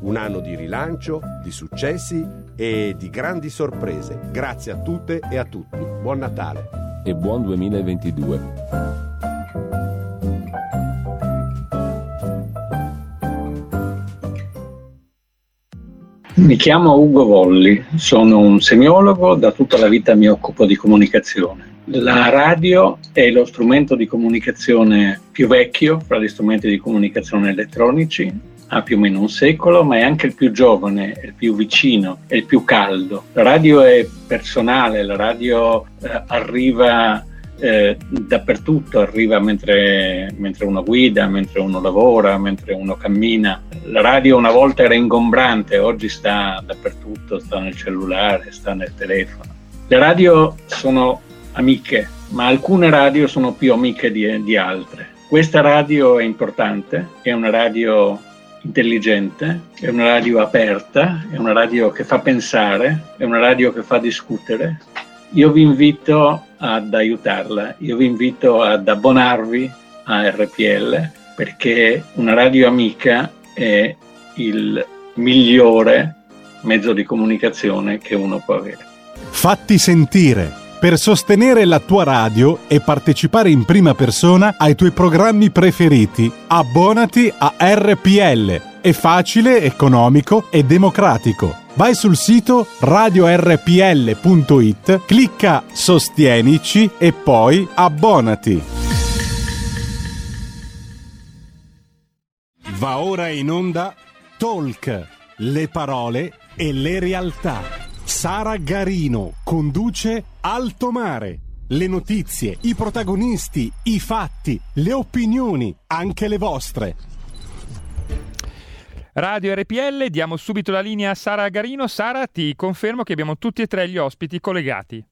un anno di rilancio, di successi e di grandi sorprese. Grazie a tutte e a tutti. Buon Natale. E buon 2022. Mi chiamo Ugo Volli, sono un semiologo, da tutta la vita mi occupo di comunicazione. La radio è lo strumento di comunicazione più vecchio fra gli strumenti di comunicazione elettronici ha più o meno un secolo, ma è anche il più giovane, il più vicino, il più caldo. La radio è personale, la radio eh, arriva eh, dappertutto, arriva mentre, mentre, uno guida, mentre uno lavora, mentre uno cammina. La radio una volta era ingombrante, oggi sta dappertutto, sta nel cellulare, sta nel telefono. Le radio sono amiche, ma alcune radio sono più amiche di, di altre. Questa radio è importante, è una radio intelligente, è una radio aperta, è una radio che fa pensare, è una radio che fa discutere. Io vi invito ad aiutarla, io vi invito ad abbonarvi a RPL perché una radio amica è il migliore mezzo di comunicazione che uno può avere. Fatti sentire per sostenere la tua radio e partecipare in prima persona ai tuoi programmi preferiti. Abbonati a RPL. È facile, economico e democratico. Vai sul sito radiorpl.it, clicca Sostienici e poi abbonati. Va ora in onda Talk, le parole e le realtà. Sara Garino conduce Alto Mare. Le notizie, i protagonisti, i fatti, le opinioni, anche le vostre. Radio RPL, diamo subito la linea a Sara Garino. Sara, ti confermo che abbiamo tutti e tre gli ospiti collegati.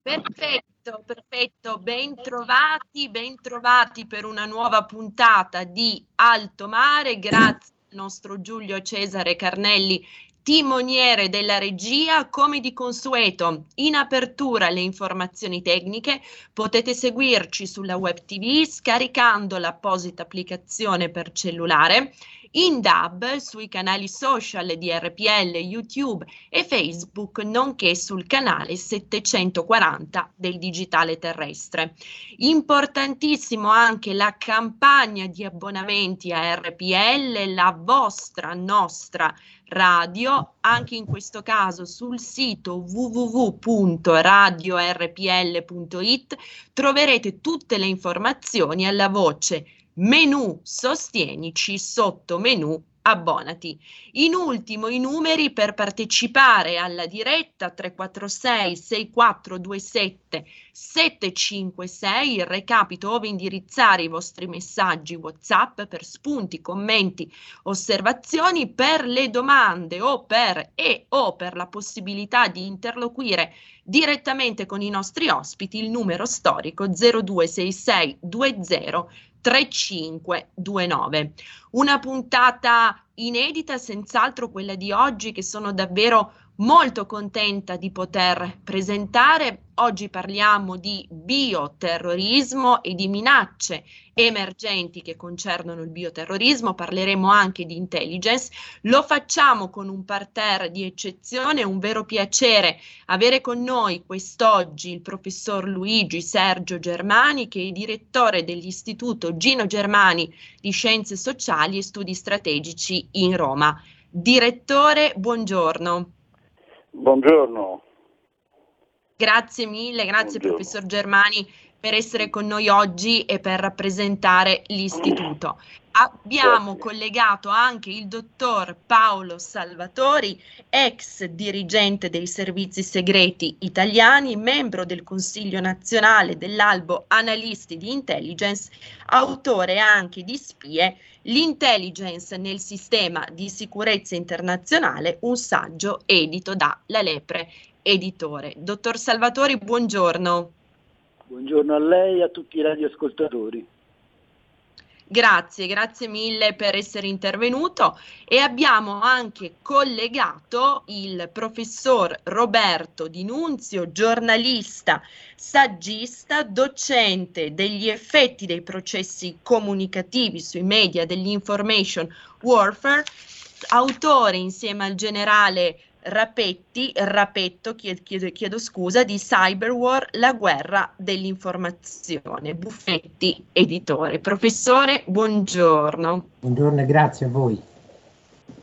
Perfetto, perfetto, ben trovati, ben trovati per una nuova puntata di Alto Mare. Grazie al nostro Giulio Cesare Carnelli timoniere della regia, come di consueto. In apertura le informazioni tecniche, potete seguirci sulla web TV scaricando l'apposita applicazione per cellulare in DAB sui canali social di RPL, YouTube e Facebook, nonché sul canale 740 del digitale terrestre. Importantissimo anche la campagna di abbonamenti a RPL, la vostra, nostra radio, anche in questo caso sul sito www.radiorpl.it troverete tutte le informazioni alla voce menu sostienici sotto menu abbonati. In ultimo i numeri per partecipare alla diretta 346 6427 756, il recapito ove indirizzare i vostri messaggi WhatsApp per spunti, commenti, osservazioni per le domande o per e o per la possibilità di interloquire direttamente con i nostri ospiti il numero storico 0266 20 3529. Una puntata inedita, senz'altro quella di oggi, che sono davvero molto contenta di poter presentare. Oggi parliamo di bioterrorismo e di minacce emergenti che concernono il bioterrorismo, parleremo anche di intelligence. Lo facciamo con un parterre di eccezione, un vero piacere avere con noi quest'oggi il professor Luigi Sergio Germani, che è direttore dell'Istituto Gino Germani di Scienze Sociali e Studi Strategici in Roma. Direttore, buongiorno. Buongiorno. Grazie mille, grazie Buongiorno. professor Germani per essere con noi oggi e per rappresentare l'istituto. Abbiamo collegato anche il dottor Paolo Salvatori, ex dirigente dei servizi segreti italiani, membro del Consiglio nazionale dell'Albo Analisti di Intelligence, autore anche di Spie, l'intelligence nel sistema di sicurezza internazionale, un saggio edito da La Lepre Editore. Dottor Salvatori, buongiorno. Buongiorno a lei e a tutti i radioascoltatori. Grazie, grazie mille per essere intervenuto e abbiamo anche collegato il professor Roberto Di Nunzio, giornalista, saggista, docente degli effetti dei processi comunicativi sui media dell'information warfare, autore insieme al generale Rapetti, Rapetto, chiedo, chiedo, chiedo scusa, di Cyberwar, la guerra dell'informazione. Buffetti, editore. Professore, buongiorno. Buongiorno e grazie a voi.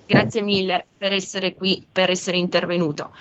Grazie mille per essere qui, per essere intervenuto.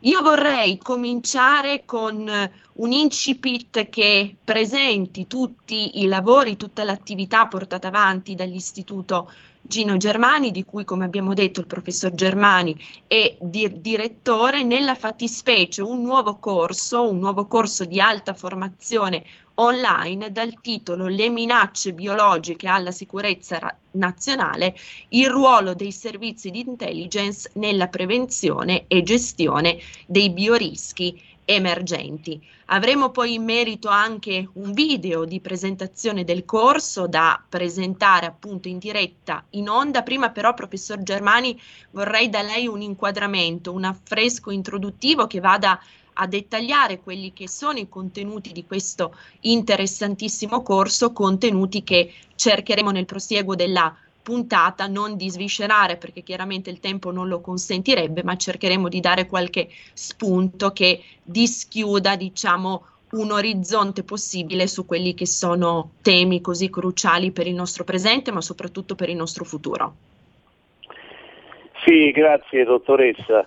Io vorrei cominciare con un incipit che presenti tutti i lavori, tutta l'attività portata avanti dall'Istituto Gino Germani, di cui, come abbiamo detto, il professor Germani è di- direttore, nella fattispecie un nuovo corso, un nuovo corso di alta formazione online dal titolo Le minacce biologiche alla sicurezza ra- nazionale, il ruolo dei servizi di intelligence nella prevenzione e gestione dei biorischi emergenti. Avremo poi in merito anche un video di presentazione del corso da presentare appunto in diretta in onda. Prima però, professor Germani, vorrei da lei un inquadramento, un affresco introduttivo che vada a dettagliare quelli che sono i contenuti di questo interessantissimo corso, contenuti che cercheremo nel prosieguo della puntata non di sviscerare perché chiaramente il tempo non lo consentirebbe, ma cercheremo di dare qualche spunto che dischiuda, diciamo, un orizzonte possibile su quelli che sono temi così cruciali per il nostro presente, ma soprattutto per il nostro futuro. Sì, grazie dottoressa.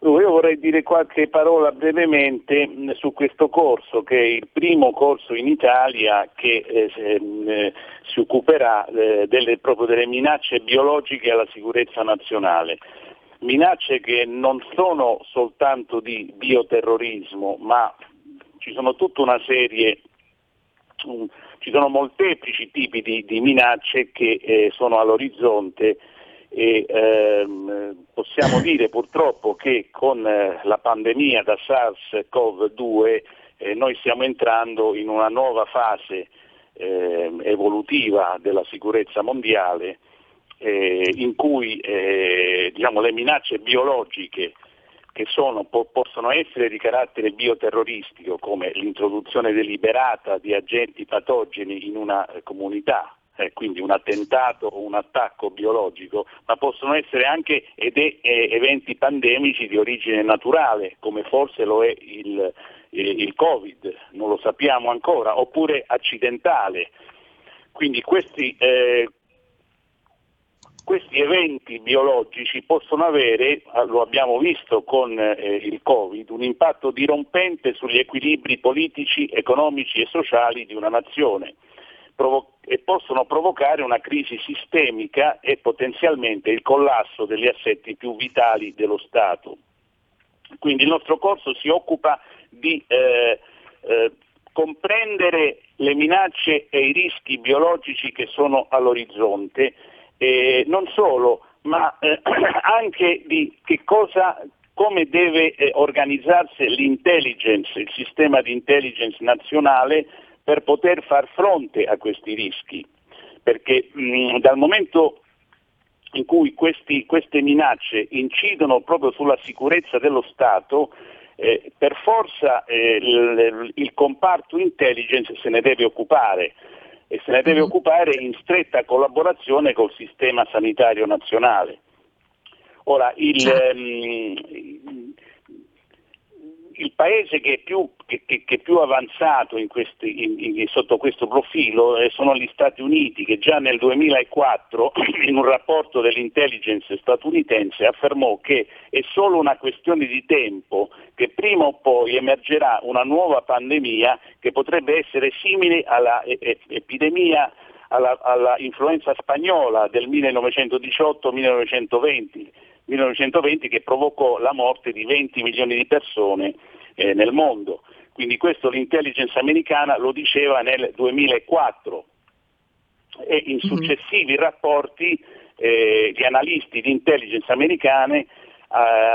Io vorrei dire qualche parola brevemente mh, su questo corso, che è il primo corso in Italia che eh, se, mh, si occuperà eh, delle, proprio delle minacce biologiche alla sicurezza nazionale. Minacce che non sono soltanto di bioterrorismo, ma ci sono tutta una serie, mh, ci sono molteplici tipi di, di minacce che eh, sono all'orizzonte e ehm, possiamo dire purtroppo che con eh, la pandemia da SARS-CoV-2 eh, noi stiamo entrando in una nuova fase eh, evolutiva della sicurezza mondiale eh, in cui eh, diciamo, le minacce biologiche che sono, po- possono essere di carattere bioterroristico come l'introduzione deliberata di agenti patogeni in una eh, comunità eh, quindi un attentato o un attacco biologico, ma possono essere anche ed eh, eventi pandemici di origine naturale, come forse lo è il, eh, il Covid, non lo sappiamo ancora, oppure accidentale. Quindi questi, eh, questi eventi biologici possono avere, lo abbiamo visto con eh, il Covid, un impatto dirompente sugli equilibri politici, economici e sociali di una nazione provo- e possono provocare una crisi sistemica e potenzialmente il collasso degli assetti più vitali dello Stato. Quindi il nostro corso si occupa di eh, eh, comprendere le minacce e i rischi biologici che sono all'orizzonte, eh, non solo, ma eh, anche di cosa, come deve eh, organizzarsi l'intelligence, il sistema di intelligence nazionale per poter far fronte a questi rischi. Perché mh, dal momento in cui questi, queste minacce incidono proprio sulla sicurezza dello Stato, eh, per forza eh, il, il, comparto intelligence se ne deve occupare e se ne deve mm. occupare in stretta collaborazione col sistema sanitario nazionale. Ora, il, ehm, il paese che è più, che, che è più avanzato in questi, in, in, sotto questo profilo eh, sono gli Stati Uniti che già nel 2004 in un rapporto dell'intelligence statunitense affermò che è solo una questione di tempo che prima o poi emergerà una nuova pandemia che potrebbe essere simile all'epidemia alla, alla influenza spagnola del 1918-1920 1920 che provocò la morte di 20 milioni di persone eh, nel mondo. Quindi questo l'intelligence americana lo diceva nel 2004 e in mhm. successivi rapporti eh, gli analisti di intelligence americane, eh,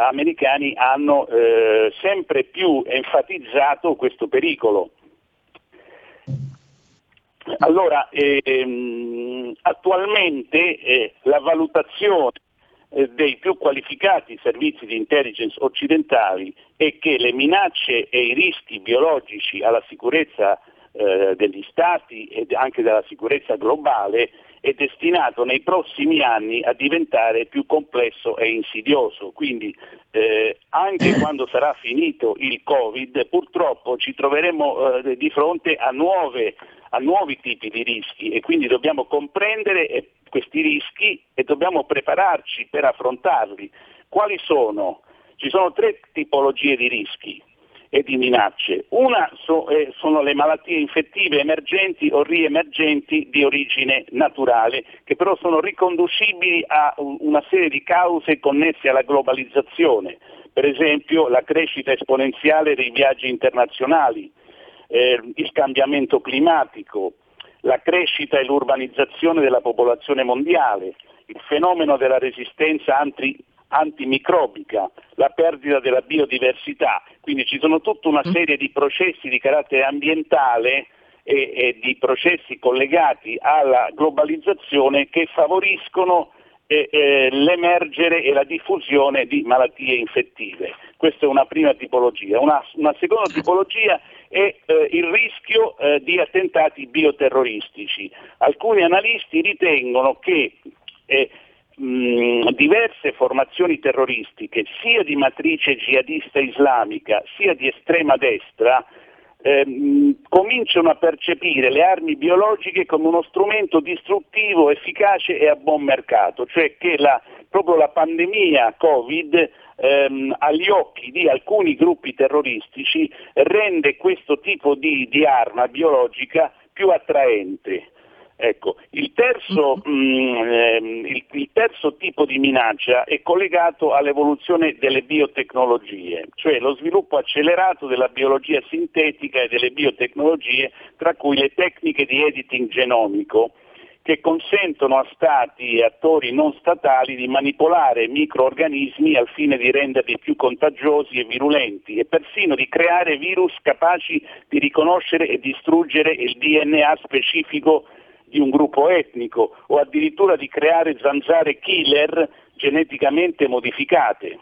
americani hanno eh, sempre più enfatizzato questo pericolo. Allora, ehm, attualmente eh, la valutazione dei più qualificati servizi di intelligence occidentali è che le minacce e i rischi biologici alla sicurezza eh, degli Stati e anche della sicurezza globale è destinato nei prossimi anni a diventare più complesso e insidioso. Quindi eh, anche quando sarà finito il Covid, purtroppo ci troveremo eh, di fronte a, nuove, a nuovi tipi di rischi e quindi dobbiamo comprendere e questi rischi e dobbiamo prepararci per affrontarli. Quali sono? Ci sono tre tipologie di rischi e di minacce. Una so, eh, sono le malattie infettive emergenti o riemergenti di origine naturale, che però sono riconducibili a una serie di cause connesse alla globalizzazione, per esempio la crescita esponenziale dei viaggi internazionali, eh, il cambiamento climatico, la crescita e l'urbanizzazione della popolazione mondiale, il fenomeno della resistenza anti, antimicrobica, la perdita della biodiversità, quindi ci sono tutta una mm. serie di processi di carattere ambientale e, e di processi collegati alla globalizzazione che favoriscono eh, l'emergere e la diffusione di malattie infettive. Questa è una prima tipologia. Una, una seconda tipologia è eh, il rischio eh, di attentati bioterroristici. Alcuni analisti ritengono che eh, mh, diverse formazioni terroristiche, sia di matrice jihadista islamica, sia di estrema destra, ehm, cominciano a percepire le armi biologiche come uno strumento distruttivo, efficace e a buon mercato, cioè che la, proprio la pandemia Covid ehm, agli occhi di alcuni gruppi terroristici rende questo tipo di, di arma biologica più attraente. Ecco, il, terzo, mh, mm, ehm, il, il, terzo, tipo di minaccia è collegato all'evoluzione delle biotecnologie, cioè lo sviluppo accelerato della biologia sintetica e delle biotecnologie, tra cui le tecniche di editing genomico, che consentono a stati e attori non statali di manipolare microorganismi al fine di renderli più contagiosi e virulenti e persino di creare virus capaci di riconoscere e distruggere il DNA specifico di un gruppo etnico o addirittura di creare zanzare killer geneticamente modificate.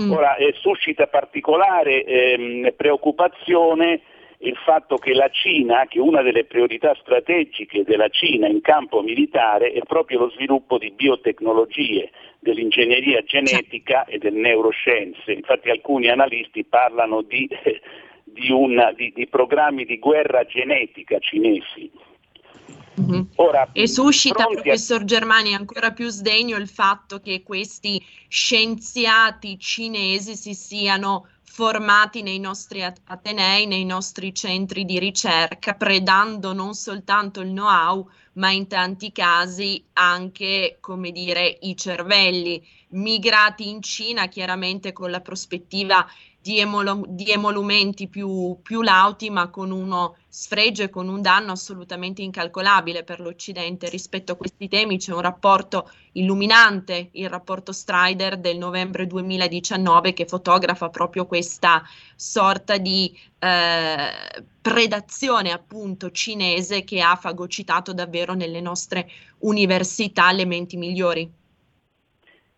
Mm. Ora eh, suscita particolare ehm, preoccupazione il fatto che la Cina, che una delle priorità strategiche della Cina in campo militare è proprio lo sviluppo di biotecnologie, dell'ingegneria genetica e delle neuroscienze. Infatti alcuni analisti parlano di, di, una, di, di programmi di guerra genetica cinesi. Mm-hmm. Ora, e suscita, professor a... Germani, ancora più sdegno il fatto che questi scienziati cinesi si siano formati nei nostri atenei, nei nostri centri di ricerca, predando non soltanto il know-how, ma in tanti casi anche, come dire, i cervelli migrati in Cina, chiaramente con la prospettiva di, emolu- di emolumenti più, più, lauti, ma con uno sfregio e con un danno assolutamente incalcolabile per l'Occidente. Rispetto a questi temi c'è un rapporto illuminante, il rapporto Strider del novembre 2019, che fotografa proprio questa sorta di eh, predazione appunto cinese che ha fagocitato davvero nelle nostre università le menti migliori.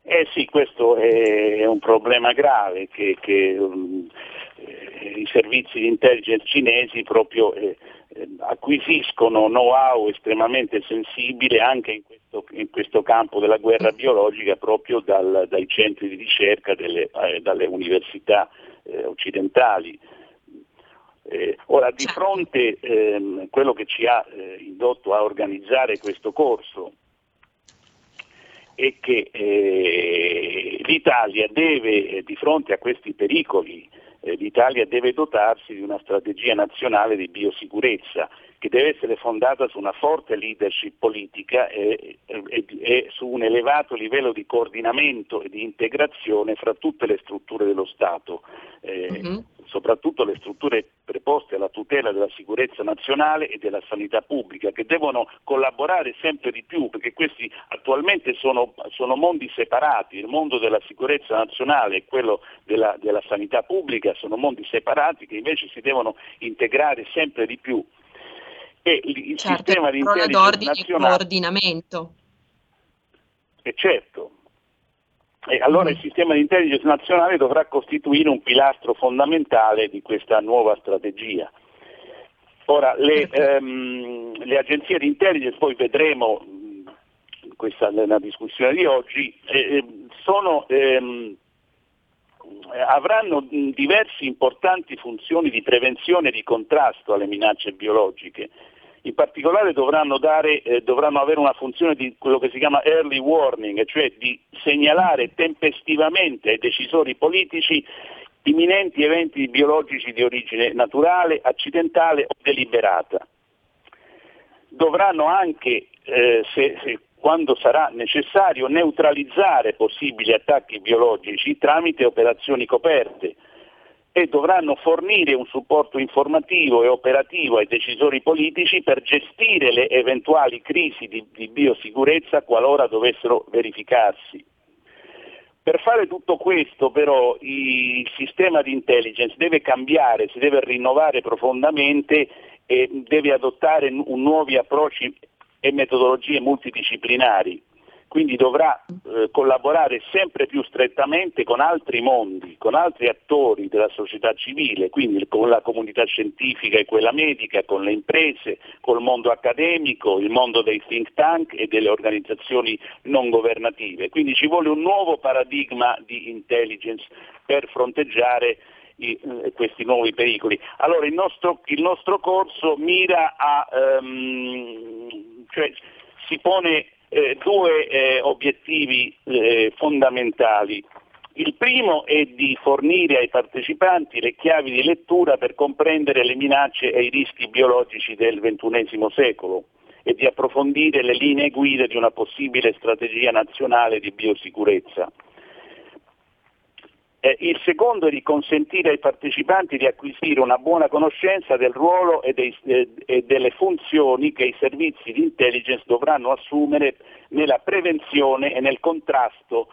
Eh sì, questo è un problema grave che, che um, eh, i servizi di intelligence cinesi proprio eh, eh, acquisiscono know-how estremamente sensibile anche in questo, in questo, campo della guerra biologica proprio dal, dai centri di ricerca delle, eh, dalle università eh, occidentali. Eh, ora, di certo. fronte a ehm, quello che ci ha indotto a organizzare questo corso, è che eh, l'Italia deve, eh, di fronte a questi pericoli, eh, l'Italia deve dotarsi di una strategia nazionale di biosicurezza che deve essere fondata su una forte leadership politica e, e, e, su un elevato livello di coordinamento e di integrazione fra tutte le strutture dello Stato, eh, uh-huh. soprattutto le strutture preposte alla tutela della sicurezza nazionale e della sanità pubblica, che devono collaborare sempre di più, perché questi attualmente sono, sono mondi separati, il mondo della sicurezza nazionale e quello della, della sanità pubblica sono mondi separati che invece si devono integrare sempre di più e il certo, sistema di intelligence nazionale... di coordinamento. E certo. E allora mm. il sistema di intelligence nazionale dovrà costituire un pilastro fondamentale di questa nuova strategia. Ora, le, ehm, le agenzie di intelligence, poi vedremo, questa nella discussione di oggi, eh, eh sono, ehm, avranno diverse importanti funzioni di prevenzione e di contrasto alle minacce biologiche in particolare dovranno, dare, eh, dovranno, avere una funzione di quello che si chiama early warning, cioè di segnalare tempestivamente ai decisori politici imminenti eventi biologici di origine naturale, accidentale o deliberata. Dovranno anche, eh, se, se, quando sarà necessario, neutralizzare possibili attacchi biologici tramite operazioni coperte, e dovranno fornire un supporto informativo e operativo ai decisori politici per gestire le eventuali crisi di, di biosicurezza qualora dovessero verificarsi. Per fare tutto questo però il sistema di intelligence deve cambiare, si deve rinnovare profondamente e deve adottare nuovi approcci e metodologie multidisciplinari quindi dovrà eh, collaborare sempre più strettamente con altri mondi, con altri attori della società civile, quindi con la comunità scientifica e quella medica, con le imprese, col mondo accademico, il mondo dei think tank e delle organizzazioni non governative. Quindi ci vuole un nuovo paradigma di intelligence per fronteggiare i, eh, questi nuovi pericoli. Allora il nostro, il nostro corso mira a, um, cioè, si pone eh, due eh, obiettivi eh, fondamentali. Il primo è di fornire ai partecipanti le chiavi di lettura per comprendere le minacce e i rischi biologici del XXI secolo e di approfondire le linee guida di una possibile strategia nazionale di biosicurezza. Eh, il secondo è di consentire ai partecipanti di acquisire una buona conoscenza del ruolo e, dei, eh, e, delle funzioni che i servizi di intelligence dovranno assumere nella prevenzione e nel contrasto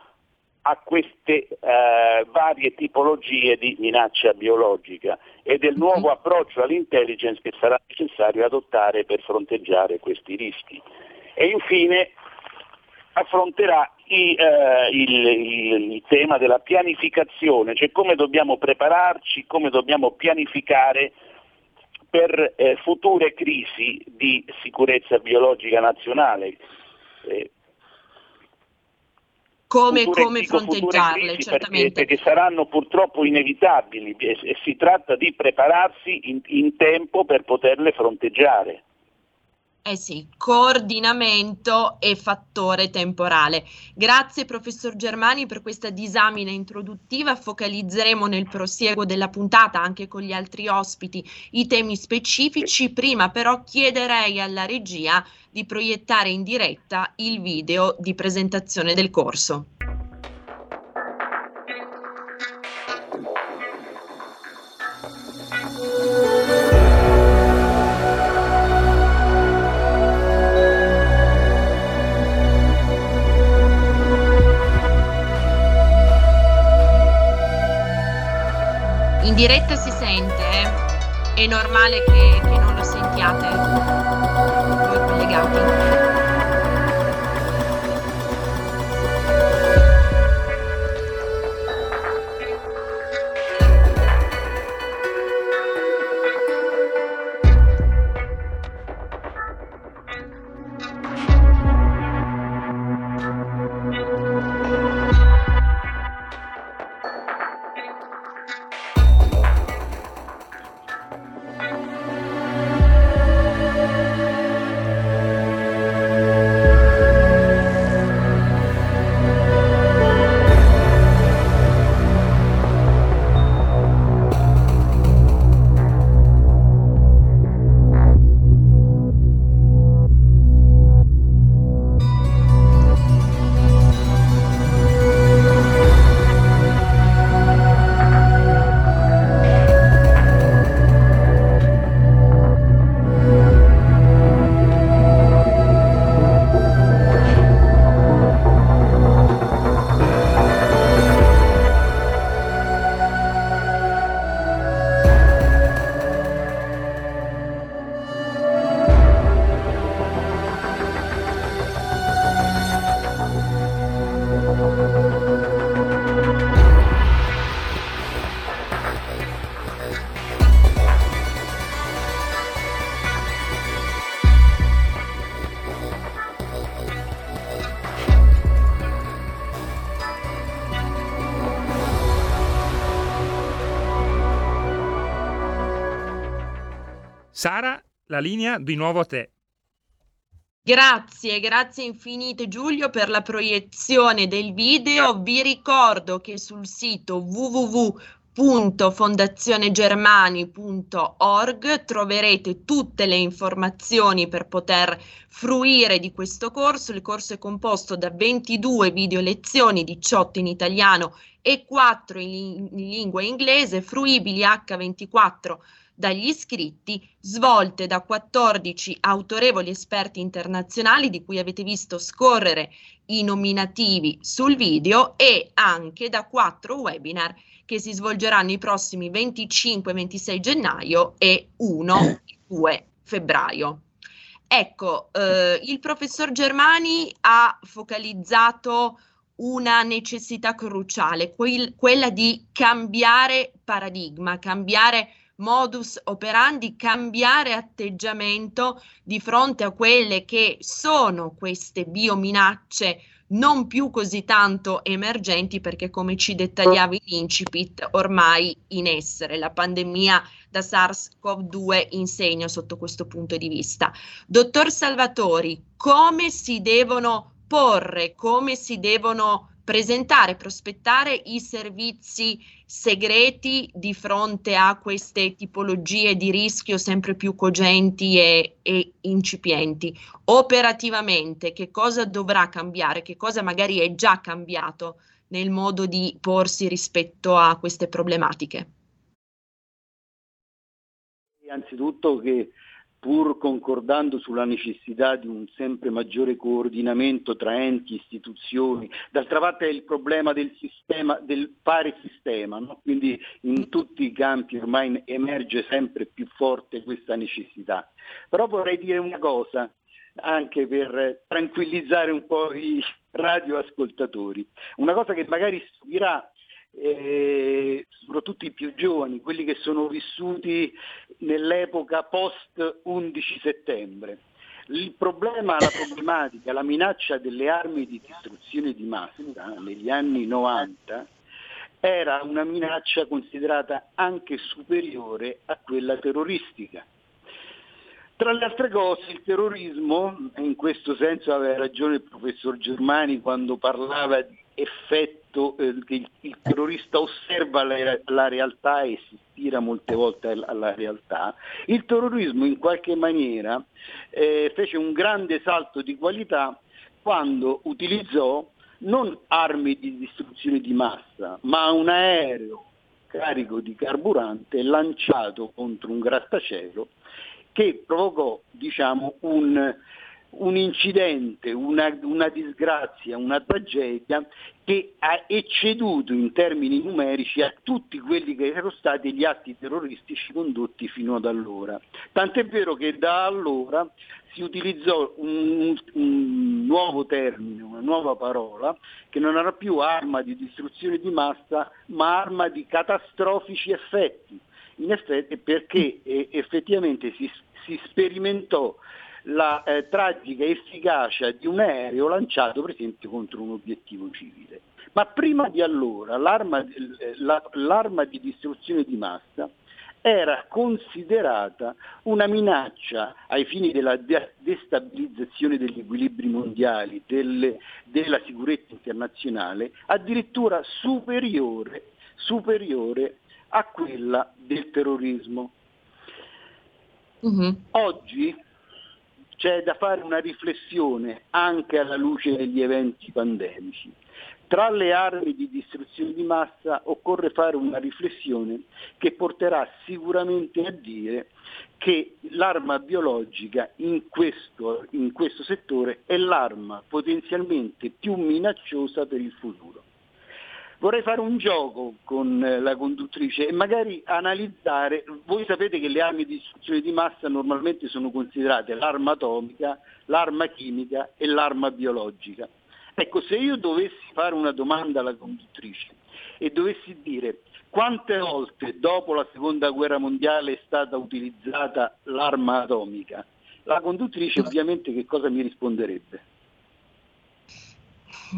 a queste eh, varie tipologie di minaccia biologica e del mhm. nuovo approccio all'intelligence che sarà necessario adottare per fronteggiare questi rischi. E infine affronterà i, eh, il, il, il, tema della pianificazione, cioè come dobbiamo prepararci, come dobbiamo pianificare per eh, future crisi di sicurezza biologica nazionale. Eh, come, future, come fronteggiarle, crisi certamente. Perché, perché, saranno purtroppo inevitabili e, e si tratta di prepararsi in, in tempo per poterle fronteggiare. Eh sì, coordinamento e fattore temporale. Grazie professor Germani per questa disamina introduttiva. Focalizzeremo nel prosieguo della puntata anche con gli altri ospiti i temi specifici. Prima però chiederei alla regia di proiettare in diretta il video di presentazione del corso. Diretta si sente, eh? è normale che, che non lo sentiate voi collegati. Sara, la linea di nuovo a te. Grazie, grazie infinite Giulio per la proiezione del video. Vi ricordo che sul sito www.fondazionegermani.org troverete tutte le informazioni per poter fruire di questo corso. Il corso è composto da 22 video lezioni, 18 in italiano e 4 in, in lingua inglese, fruibili H24 dagli iscritti, svolte da 14 autorevoli esperti internazionali di cui avete visto scorrere i nominativi sul video e anche da 4 webinar che si svolgeranno i prossimi 25-26 gennaio e 1-2 febbraio. Ecco, eh, il professor Germani ha focalizzato una necessità cruciale, quel, quella di cambiare paradigma, cambiare modus operandi, cambiare atteggiamento di fronte a quelle che sono queste biominacce non più così tanto emergenti perché come ci dettagliavi l'incipit ormai in essere la pandemia da SARS-CoV-2 insegna sotto questo punto di vista. Dottor Salvatori, come si devono porre, come si devono presentare, prospettare i servizi segreti di fronte a queste tipologie di rischio sempre più cogenti e, e incipienti. Operativamente, che cosa dovrà cambiare? Che cosa magari è già cambiato nel modo di porsi rispetto a queste problematiche? Anzitutto che pur concordando sulla necessità di un sempre maggiore coordinamento tra enti, istituzioni. D'altra parte è il problema del sistema, del fare sistema, no? quindi in tutti i campi ormai emerge sempre più forte questa necessità. Però vorrei dire una cosa, anche per tranquillizzare un po' i radioascoltatori, una cosa che magari stupirà eh, soprattutto i più giovani, quelli che sono vissuti nell'epoca post 11 settembre. Il problema, la problematica, la minaccia delle armi di distruzione di massa negli anni 90 era una minaccia considerata anche superiore a quella terroristica. Tra le altre cose il terrorismo, in questo senso aveva ragione il professor Germani quando parlava di effetto eh, che il, il, terrorista osserva la, la, realtà e si ispira molte volte alla realtà, il terrorismo in qualche maniera eh, fece un grande salto di qualità quando utilizzò non armi di distruzione di massa, ma un aereo carico di carburante lanciato contro un grattacielo che provocò diciamo, un, un incidente, una, una, disgrazia, una tragedia che ha ecceduto in termini numerici a tutti quelli che erano stati gli atti terroristici condotti fino ad allora. Tant'è vero che da allora si utilizzò un, un nuovo termine, una nuova parola, che non era più arma di distruzione di massa, ma arma di catastrofici effetti. In effetti perché eh, effettivamente si, si sperimentò la eh, tragica efficacia di un aereo lanciato per esempio contro un obiettivo civile. Ma prima di allora l'arma, la, l'arma di distruzione di massa era considerata una minaccia ai fini della destabilizzazione degli equilibri mondiali, delle, della sicurezza internazionale, addirittura superiore, superiore a quella del terrorismo. Mm-hmm. Oggi c'è da fare una riflessione anche alla luce degli eventi pandemici. Tra le armi di distruzione di massa occorre fare una riflessione che porterà sicuramente a dire che l'arma biologica in questo, in questo settore è l'arma potenzialmente più minacciosa per il futuro. Vorrei fare un gioco con eh, la conduttrice e magari analizzare, voi sapete che le armi di distruzione di massa normalmente sono considerate l'arma atomica, l'arma chimica e l'arma biologica. Ecco, se io dovessi fare una domanda alla conduttrice e dovessi dire quante volte dopo la seconda guerra mondiale è stata utilizzata l'arma atomica, la conduttrice ovviamente che cosa mi risponderebbe?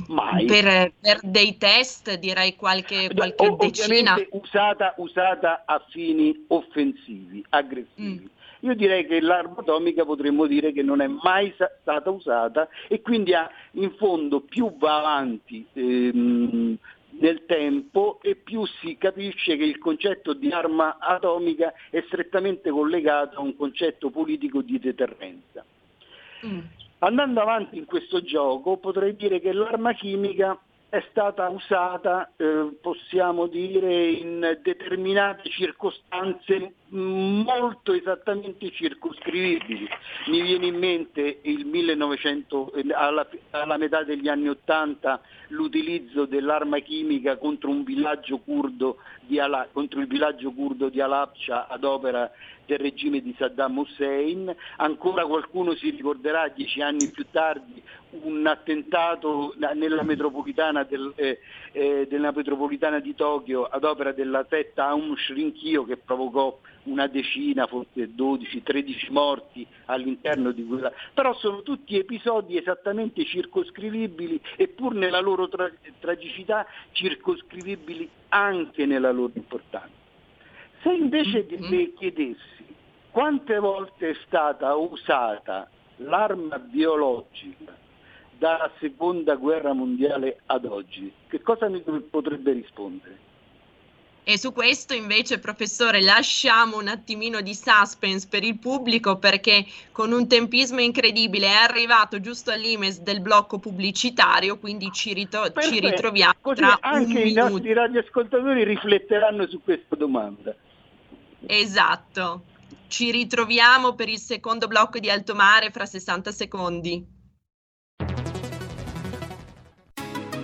Mai. Per, per, dei test direi qualche, qualche o, decina. Usata, usata, a fini offensivi, aggressivi. Mm. Io direi che l'arma atomica potremmo dire che non è mai stata usata e quindi ha, in fondo più va avanti ehm, nel tempo e più si capisce che il concetto di arma atomica è strettamente collegato a un concetto politico di deterrenza. Mm. Andando avanti in questo gioco potrei dire che l'arma chimica è stata usata, eh, possiamo dire, in determinate circostanze molto esattamente circoscrivibili. Mi viene in mente il 1900, alla, alla metà degli anni Ottanta l'utilizzo dell'arma chimica contro, villaggio curdo di Ala, contro il villaggio curdo di Alapcia ad opera del regime di Saddam Hussein, ancora qualcuno si ricorderà dieci anni più tardi un attentato nella metropolitana, del, eh, eh, della metropolitana di Tokyo ad opera della setta Aum Shrinkyo che provocò una decina, forse 12, 13 morti all'interno di quella, però sono tutti episodi esattamente circoscrivibili e pur nella loro tra- tragicità circoscrivibili anche nella loro importanza. Se invece mm-hmm. le chiedessi quante volte è stata usata l'arma biologica dalla seconda guerra mondiale ad oggi, che cosa mi potrebbe rispondere? E su questo invece, professore, lasciamo un attimino di suspense per il pubblico perché con un tempismo incredibile è arrivato giusto all'imes del blocco pubblicitario, quindi ci, rito- ci ritroviamo Così tra anche i minuto. nostri radioascoltatori rifletteranno su questa domanda. Esatto. Ci ritroviamo per il secondo blocco di Alto Mare fra 60 secondi.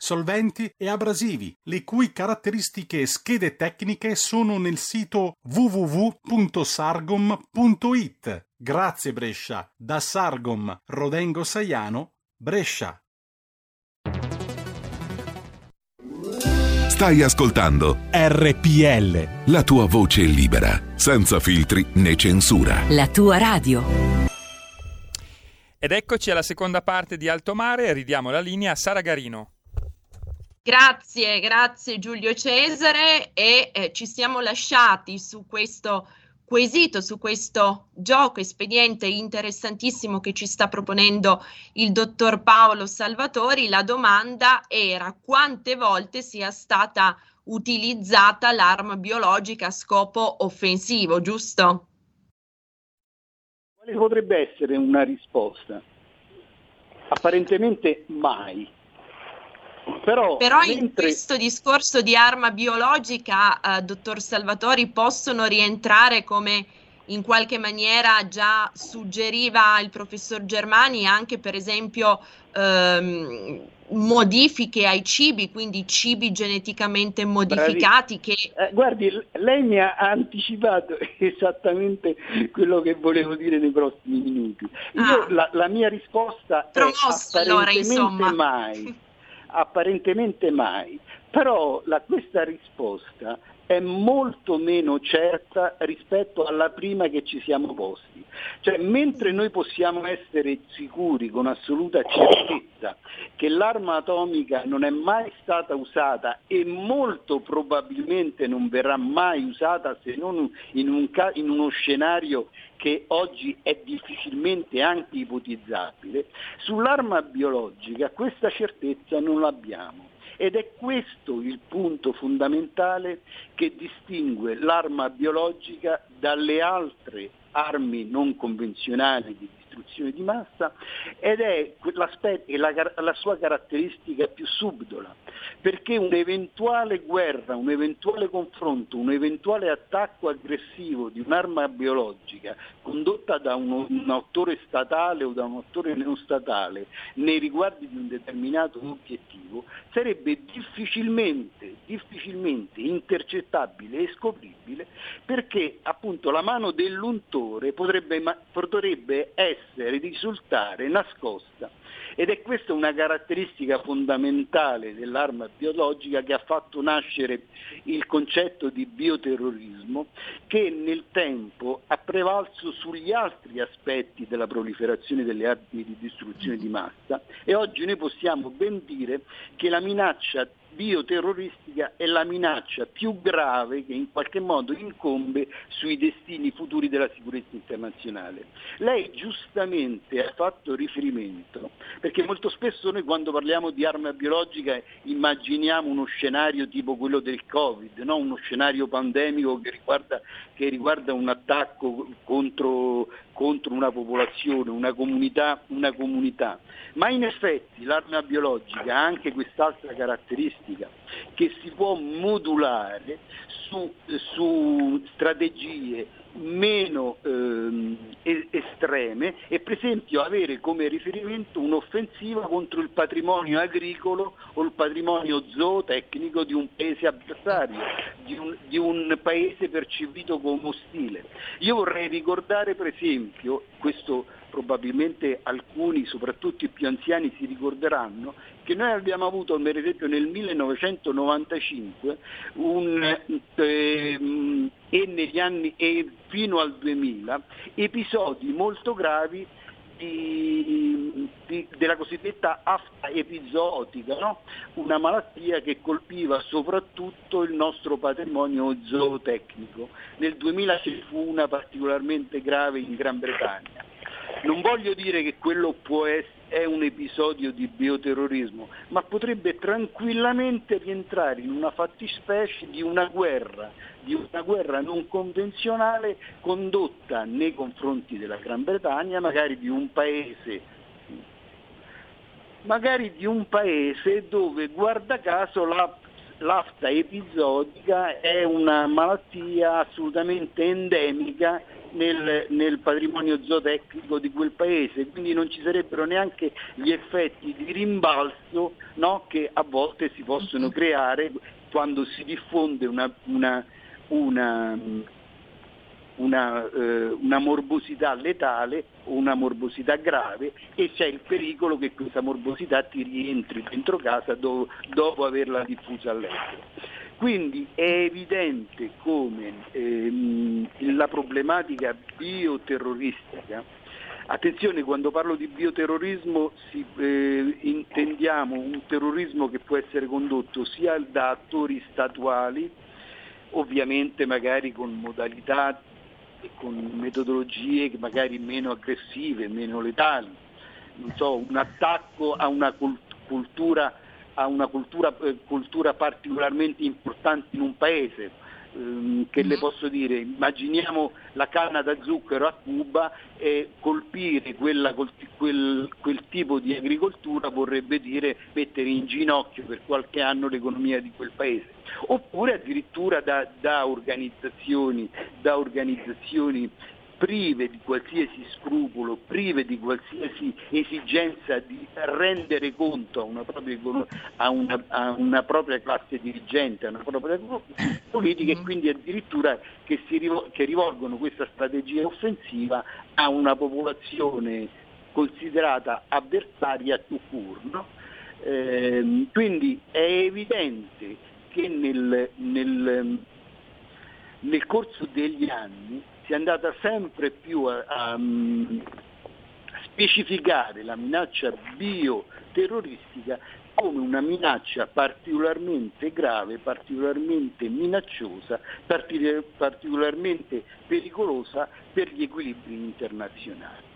solventi e abrasivi, le cui caratteristiche e schede tecniche sono nel sito www.sargom.it. Grazie Brescia, da Sargom Rodengo Saiano, Brescia. Stai ascoltando RPL. la tua voce libera, senza filtri né censura. La tua radio. Ed eccoci alla seconda parte di Alto Mare, ridiamo la linea a Sara Garino. Grazie, grazie Giulio Cesare e eh, ci siamo lasciati su questo quesito, su questo gioco espediente interessantissimo che ci sta proponendo il dottor Paolo Salvatori. La domanda era quante volte sia stata utilizzata l'arma biologica a scopo offensivo, giusto? Quale potrebbe essere una risposta? Apparentemente mai. Però, Però in mentre- questo discorso di arma biologica, eh, dottor Salvatori, possono rientrare come in qualche maniera già suggeriva il professor Germani anche per esempio ehm, modifiche ai cibi, quindi cibi geneticamente modificati che Eh, guardi, lei mi ha anticipato esattamente quello che volevo dire nei prossimi minuti. Io, la, la mia risposta è Promosso, allora, apparentemente insomma. mai, apparentemente mai, però la- questa risposta è molto meno certa rispetto alla prima che ci siamo posti. Cioè, mentre noi possiamo essere sicuri con assoluta certezza che l'arma atomica non è mai stata usata e molto probabilmente non verrà mai usata se non in, un in uno scenario che oggi è difficilmente anche ipotizzabile, sull'arma biologica questa certezza non l'abbiamo. Ed è questo il punto fondamentale che distingue l'arma biologica dalle altre armi non convenzionali di distruzione di massa ed è la, la sua caratteristica più subdola, perché un'eventuale guerra, un eventuale confronto, un eventuale attacco aggressivo di un'arma biologica condotta da uno- un autore statale o da un autore non statale nei riguardi di un determinato obiettivo sarebbe difficilmente, difficilmente intercettabile e scopribile perché appunto la mano dell'untore potrebbe, potrebbe essere, risultare nascosta. Ed è questa una caratteristica fondamentale dell'arma biologica che ha fatto nascere il concetto di bioterrorismo che nel tempo ha prevalso sugli altri aspetti della proliferazione delle armi di distruzione di massa. E oggi noi possiamo ben dire che la minaccia bioterroristica è la minaccia più grave che in qualche modo incombe sui destini futuri della sicurezza internazionale. Lei giustamente ha fatto riferimento, perché molto spesso noi quando parliamo di arma biologica immaginiamo uno scenario tipo quello del Covid, no? uno scenario pandemico che riguarda, che riguarda un attacco contro, contro una popolazione, una comunità, una comunità. Ma in effetti l'arma biologica ha anche quest'altra caratteristica che si può modulare su, su strategie meno ehm, estreme e per esempio avere come riferimento un'offensiva contro il patrimonio agricolo o il patrimonio zootecnico di un paese avversario, di un, di un paese percepito come ostile. Io vorrei ricordare per esempio, questo probabilmente alcuni, soprattutto i più anziani, si ricorderanno, che noi abbiamo avuto per esempio nel 1995 un, eh, e, negli anni, e fino al 2000 episodi molto gravi di, di, della cosiddetta afta epizootica, no? una malattia che colpiva soprattutto il nostro patrimonio zootecnico. Nel 2000 ci fu una particolarmente grave in Gran Bretagna. Non voglio dire che quello essere è un episodio di bioterrorismo, ma potrebbe tranquillamente rientrare in una fattispecie di una guerra, di una guerra non convenzionale condotta nei confronti della Gran Bretagna, magari di un paese, magari di un paese dove guarda caso la l'afta episodica è una malattia assolutamente endemica nel, nel, patrimonio zootecnico di quel paese, quindi non ci sarebbero neanche gli effetti di rimbalzo no, che a volte si possono creare quando si diffonde una, una, una, una, eh, una morbosità letale o una morbosità grave e c'è il pericolo che questa morbosità ti rientri dentro casa do, dopo averla diffusa all'estero. Quindi è evidente come ehm, la problematica bioterroristica, attenzione quando parlo di bioterrorismo si, eh, intendiamo un terrorismo che può essere condotto sia da attori statuali, ovviamente magari con modalità e con metodologie magari meno aggressive, meno letali, so, un attacco a una cultura a una cultura, eh, cultura particolarmente importante in un paese, ehm, che le mhm. posso dire, immaginiamo la canna da zucchero a Cuba e colpire quella, quel, quel, tipo di agricoltura vorrebbe dire mettere in ginocchio per qualche anno l'economia di quel paese. Oppure addirittura da, da organizzazioni, da organizzazioni prive di qualsiasi scrupolo, prive di qualsiasi esigenza di rendere conto a una propria, a una, a una propria classe dirigente, a una propria politica e quindi addirittura che, rivol- che rivolgono questa strategia offensiva a una popolazione considerata avversaria tout court. No? Eh, quindi è evidente che nel, nel, nel corso degli anni si è andata sempre più a, a, a specificare la minaccia bioterroristica come una minaccia particolarmente grave, particolarmente minacciosa, particolarmente pericolosa per gli equilibri internazionali.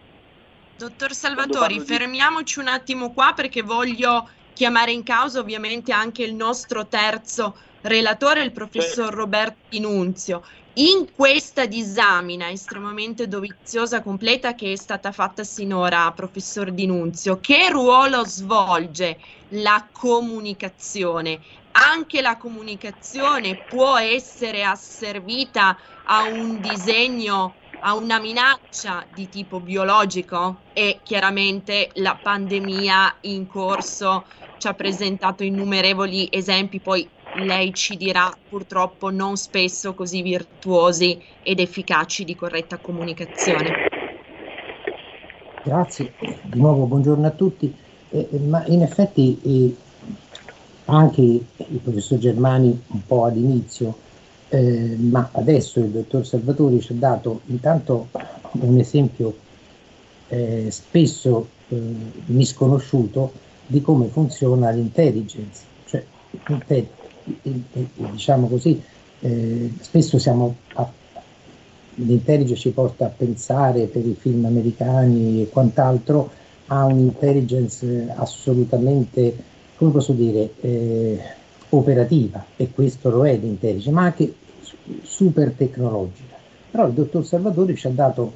Dottor Salvatori, fermiamoci un attimo qua perché voglio chiamare in causa ovviamente anche il nostro terzo relatore, il professor. Roberto Inunzio. In questa disamina estremamente doviziosa, completa che è stata fatta sinora, professor Dinunzio, che ruolo svolge la comunicazione? Anche la comunicazione può essere asservita a un disegno, a una minaccia di tipo biologico? E chiaramente la pandemia in corso ci ha presentato innumerevoli esempi, poi lei ci dirà purtroppo non spesso così virtuosi ed efficaci di corretta comunicazione. Grazie, di nuovo buongiorno a tutti. Eh, eh, ma in effetti eh, anche il professor Germani un po' all'inizio, eh, ma adesso il dottor Salvatori ci ha dato intanto un esempio eh, spesso eh, misconosciuto di come funziona l'intelligence. Cioè, diciamo così, eh, spesso siamo a, l'intelligence ci porta a pensare per i film americani e quant'altro a un'intelligence assolutamente, come posso dire, eh, operativa e questo lo è l'intelligence, ma anche super tecnologica. Però il dottor Salvatori ci ha dato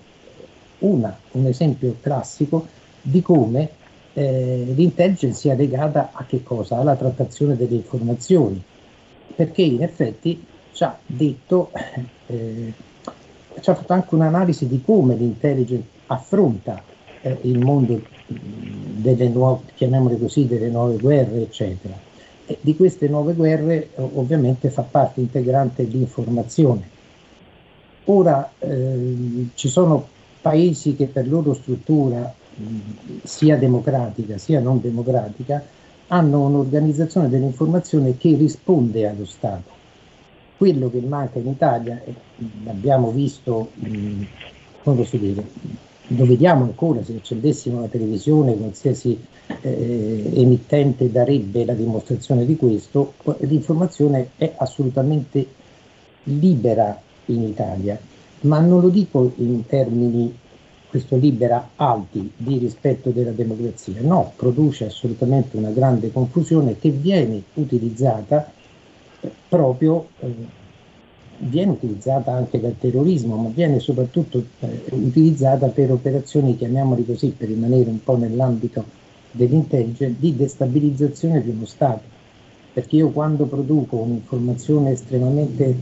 una, un esempio classico di come eh, l'intelligence sia legata a che cosa? Alla trattazione delle informazioni perché in effetti ci ha detto eh, ci ha fatto anche un'analisi di come l'intelligence affronta eh, il mondo delle nuove, chiamiamole così, delle nuove guerre, eccetera. E di queste nuove guerre ovviamente fa parte integrante l'informazione. Ora eh, ci sono paesi che per loro struttura, mh, sia democratica sia non democratica, hanno un'organizzazione dell'informazione che risponde allo Stato. Quello che manca in Italia, e l'abbiamo visto, come posso dire, lo vediamo ancora, se accendessimo la televisione, qualsiasi eh, emittente darebbe la dimostrazione di questo, l'informazione è assolutamente libera in Italia, ma non lo dico in termini questo libera alti di rispetto della democrazia, no, produce assolutamente una grande confusione che viene utilizzata proprio eh, viene utilizzata anche dal terrorismo, ma viene soprattutto eh, utilizzata per operazioni, chiamiamoli così, per rimanere un po' nell'ambito dell'intelligence, di destabilizzazione di uno Stato. Perché io quando produco un'informazione estremamente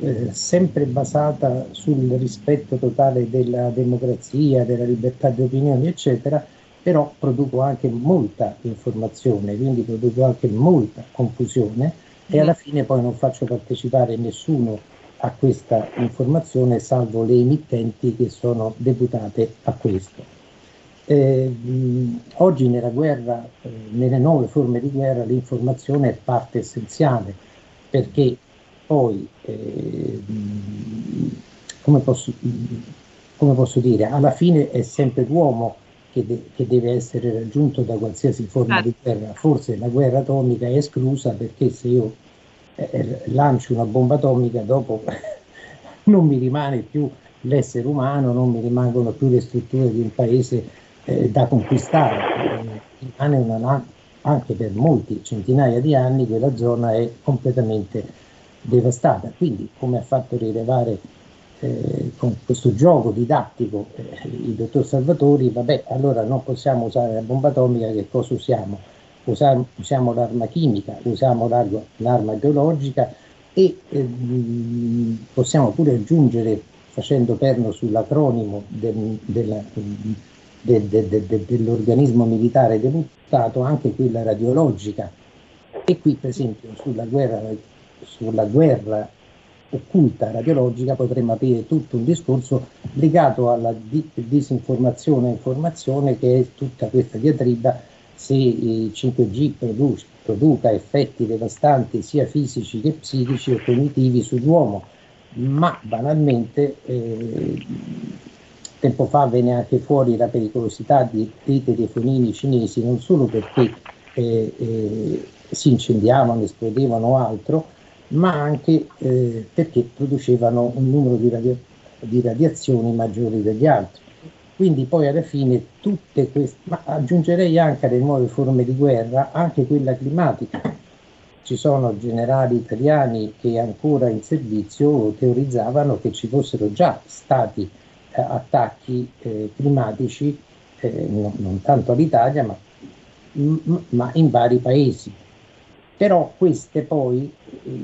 eh, sempre basata sul rispetto totale della democrazia, della libertà di opinioni, eccetera, però produco anche molta informazione, quindi produco anche molta confusione e alla fine poi non faccio partecipare nessuno a questa informazione, salvo le emittenti che sono deputate a questo. Eh, oggi nella guerra, eh, nelle nuove forme di guerra, l'informazione è parte essenziale perché poi, eh, come, posso, come, posso, dire, alla fine è sempre l'uomo che, de- che deve essere raggiunto da qualsiasi forma di guerra. Forse la guerra atomica è esclusa perché se io eh, lancio una bomba atomica, dopo non mi rimane più l'essere umano, non mi rimangono più le strutture di un paese eh, da conquistare. Eh, rimane una, anche per molti centinaia di anni quella zona è completamente devastata. Quindi, come ha fatto rilevare eh, con questo gioco didattico eh, il dottor Salvatori, vabbè, allora non possiamo usare la bomba atomica, che cosa usiamo? usiamo, usiamo l'arma chimica, usiamo l'arma, l'arma biologica e eh, possiamo pure aggiungere, facendo perno sull'acronimo del, della, de, de, de, dell'organismo militare deputato, anche quella radiologica. E qui, per esempio, sulla guerra, sulla guerra occulta radiologica potremmo aprire tutto un discorso legato alla di- disinformazione e informazione che è tutta questa diatriba se il 5G produce, produca effetti devastanti sia fisici che psichici o cognitivi sull'uomo, ma banalmente eh, tempo fa venne anche fuori la pericolosità di, dei telefonini cinesi non solo perché eh, eh, si incendiavano, esplodevano altro, ma anche eh, perché producevano un numero di, radio- di radiazioni maggiori degli altri. Quindi poi alla fine tutte queste, ma aggiungerei anche alle nuove forme di guerra, anche quella climatica. Ci sono generali italiani che ancora in servizio teorizzavano che ci fossero già stati attacchi eh, climatici, eh, non, non, tanto all'Italia, ma, m- ma, in vari paesi. Però queste poi,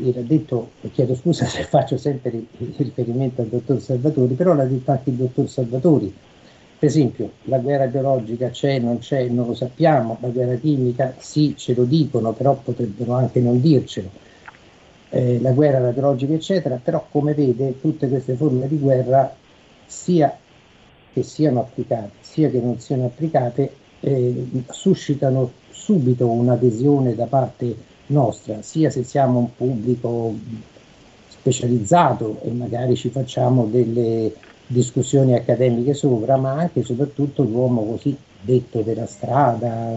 era detto, chiedo scusa se faccio sempre riferimento al dottor Salvatori, però l'ha detto anche il dottor Salvatori, per esempio, la guerra biologica c'è, non c'è, non lo sappiamo, la guerra chimica sì, ce lo dicono, però potrebbero anche non dircelo. Eh, la guerra radiologica, eccetera, però come vede tutte queste forme di guerra, sia che siano applicate, sia che non siano applicate, eh, suscitano subito un'adesione da parte nostra, sia se siamo un pubblico specializzato e magari ci facciamo delle discussioni accademiche sopra, ma anche e soprattutto l'uomo così detto della strada,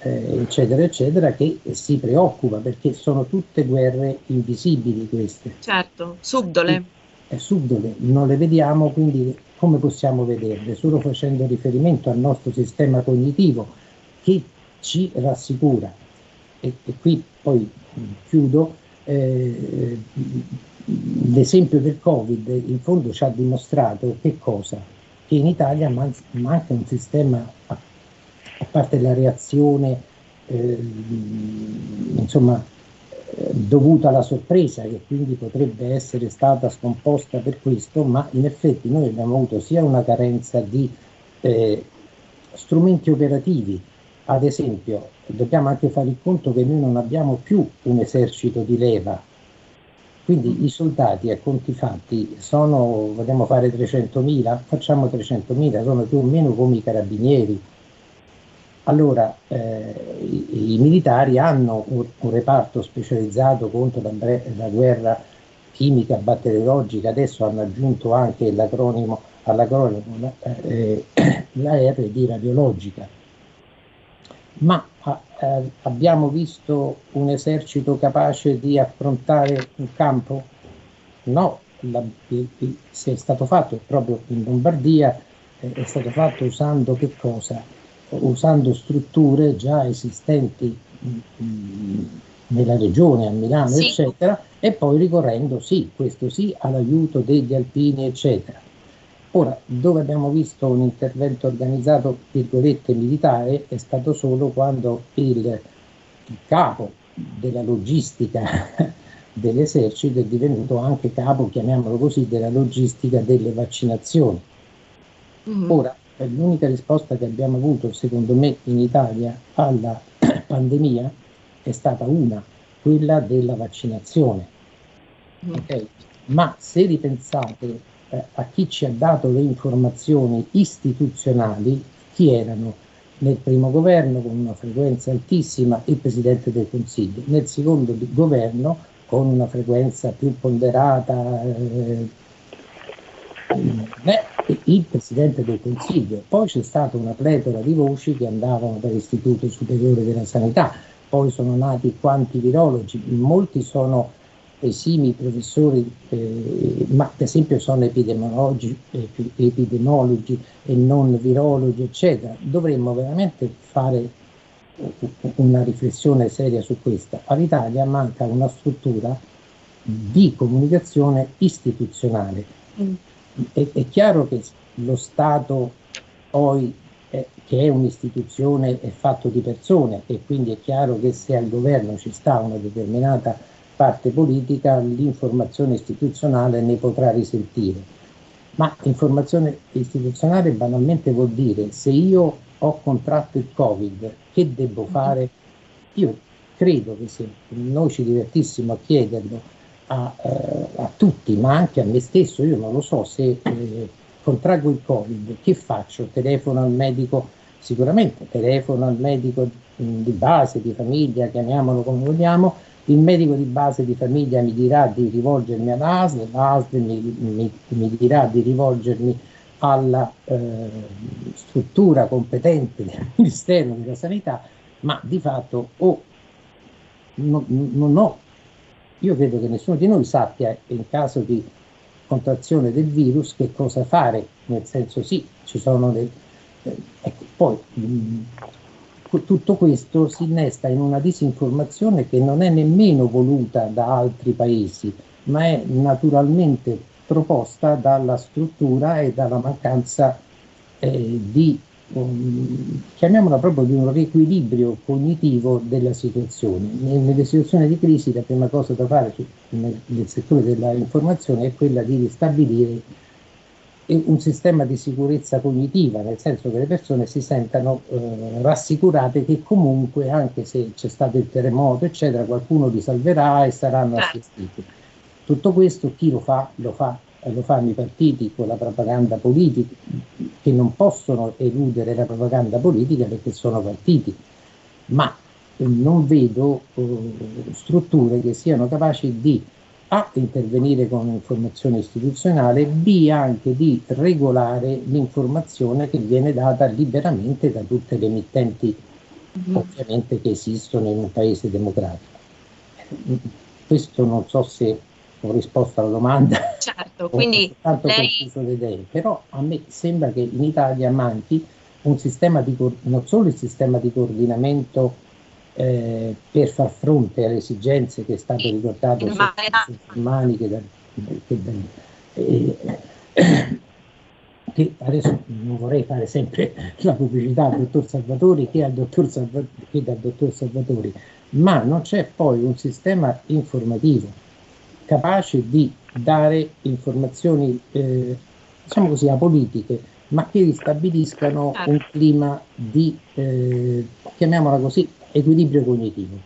eh, eccetera, eccetera, che si preoccupa perché sono tutte guerre invisibili queste. Certo, subdole. È subdole, non le vediamo, quindi come possiamo vederle? Solo facendo riferimento al nostro sistema cognitivo che ci rassicura. E, e qui poi chiudo. Eh, l'esempio del Covid in fondo ci ha dimostrato che cosa? Che in Italia man- manca un sistema, a, parte la reazione, eh, insomma, eh, dovuta alla sorpresa che quindi potrebbe essere stata scomposta per questo, ma in effetti noi abbiamo avuto sia una carenza di eh, strumenti operativi, ad esempio dobbiamo anche fare il conto che noi non abbiamo più un esercito di leva, quindi i soldati a conti fatti sono, vogliamo fare 300.000, facciamo 300.000, sono più o meno come i carabinieri. Allora eh, i, i, militari hanno un, un, reparto specializzato contro la, la, guerra chimica batteriologica, adesso hanno aggiunto anche l'acronimo, all'acronimo eh, la R di radiologica. Ma eh, abbiamo visto un esercito capace di affrontare un campo? No, la, se è stato fatto proprio in Lombardia, eh, è stato fatto usando che cosa? Usando strutture già esistenti mh, mm, nella regione, a Milano, sì. eccetera, e poi ricorrendo, sì, questo sì, all'aiuto degli alpini, eccetera. Ora, dove abbiamo visto un intervento organizzato, virgolette, militare, è stato solo quando il, il capo della logistica dell'esercito è divenuto anche capo, chiamiamolo così, della logistica delle vaccinazioni. Mm-hmm. Ora, l'unica risposta che abbiamo avuto, secondo me, in Italia alla pandemia è stata una, quella della vaccinazione. Mm-hmm. Okay? Ma se ripensate eh, a chi ci ha dato le informazioni istituzionali, chi erano nel primo governo con una frequenza altissima il Presidente del Consiglio, nel secondo governo con una frequenza più ponderata eh, eh, il Presidente del Consiglio. Poi c'è stata una pletora di voci che andavano dall'Istituto Superiore della Sanità, poi sono nati quanti virologi, molti sono esimi professori, eh, ma per esempio sono epidemiologi, eh, epidemiologi e non virologi, eccetera. Dovremmo veramente fare una riflessione seria su questo. All'Italia manca una struttura di comunicazione istituzionale. Mm. È, è, chiaro che lo Stato poi, che è un'istituzione, è fatto di persone e quindi è chiaro che se al governo ci sta una determinata parte politica l'informazione istituzionale ne potrà risentire. Ma informazione istituzionale banalmente vuol dire se io ho contratto il Covid, che devo fare? Io credo che se noi ci divertissimo a chiederlo a, eh, a tutti, ma anche a me stesso, io non lo so se eh, contraggo il Covid, che faccio? Telefono al medico? Sicuramente telefono al medico di base, di famiglia, chiamiamolo come vogliamo, il medico di base di famiglia mi dirà di rivolgermi all'ASL, l'ASL mi, mi, mi dirà di rivolgermi alla eh, struttura competente del Ministero della Sanità, ma di fatto oh, no, non ho, io credo che nessuno di noi sappia in caso di contrazione del virus che cosa fare, nel senso sì, ci sono dei... Eh, ecco, poi mh, tutto questo si innesta in una disinformazione che non è nemmeno voluta da altri paesi, ma è naturalmente proposta dalla struttura e dalla mancanza eh, di, um, chiamiamola proprio di un riequilibrio cognitivo della situazione. Nelle situazioni di crisi la prima cosa da fare nel, nel settore dell'informazione è quella di ristabilire un sistema di sicurezza cognitiva, nel senso che le persone si sentano eh, rassicurate che comunque, anche se c'è stato il terremoto, eccetera, qualcuno li salverà e saranno certo. assistiti. Tutto questo chi lo fa? Lo, fa, lo fanno i partiti con la propaganda politica, che non possono eludere la propaganda politica perché sono partiti, ma non vedo eh, strutture che siano capaci di a intervenire con informazione istituzionale, B anche di regolare l'informazione che viene data liberamente da tutte le emittenti mm-hmm. ovviamente che esistono in un paese democratico. Questo non so se ho risposto alla domanda. Certo, quindi tanto lei... idee, però a me sembra che in Italia manchi un sistema di non solo il sistema di coordinamento eh, per far fronte alle esigenze che è stato ricordato umani che, da, che, da, eh, che, adesso non vorrei fare sempre la pubblicità al dottor Salvatori che, al dottor Salvatori, che dal dottor Salvatori ma non c'è poi un sistema informativo capace di dare informazioni, eh, diciamo così, apolitiche, ma che ristabiliscano Certo. un clima di, eh, chiamiamola così, equilibrio cognitivo.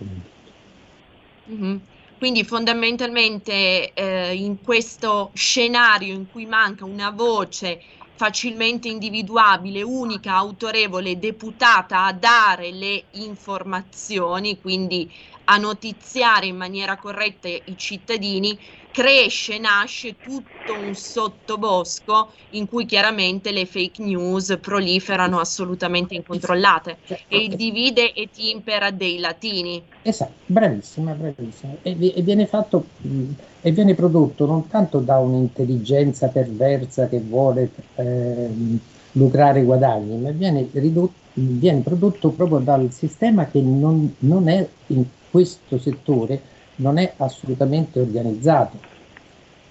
Mhm. Quindi fondamentalmente eh, in questo scenario in cui manca una voce facilmente individuabile, unica, autorevole, deputata a dare le informazioni, quindi a notiziare in maniera corretta i cittadini, cresce, nasce tutto un sottobosco in cui chiaramente le fake news proliferano assolutamente incontrollate e il divide et impera dei latini. Esatto, bravissima, bravissima. E, e viene fatto mh, e viene prodotto non tanto da un'intelligenza perversa che vuole ehm, lucrare guadagni, ma viene, ridotto, viene prodotto proprio dal sistema che non, non è in questo settore, non è assolutamente organizzato.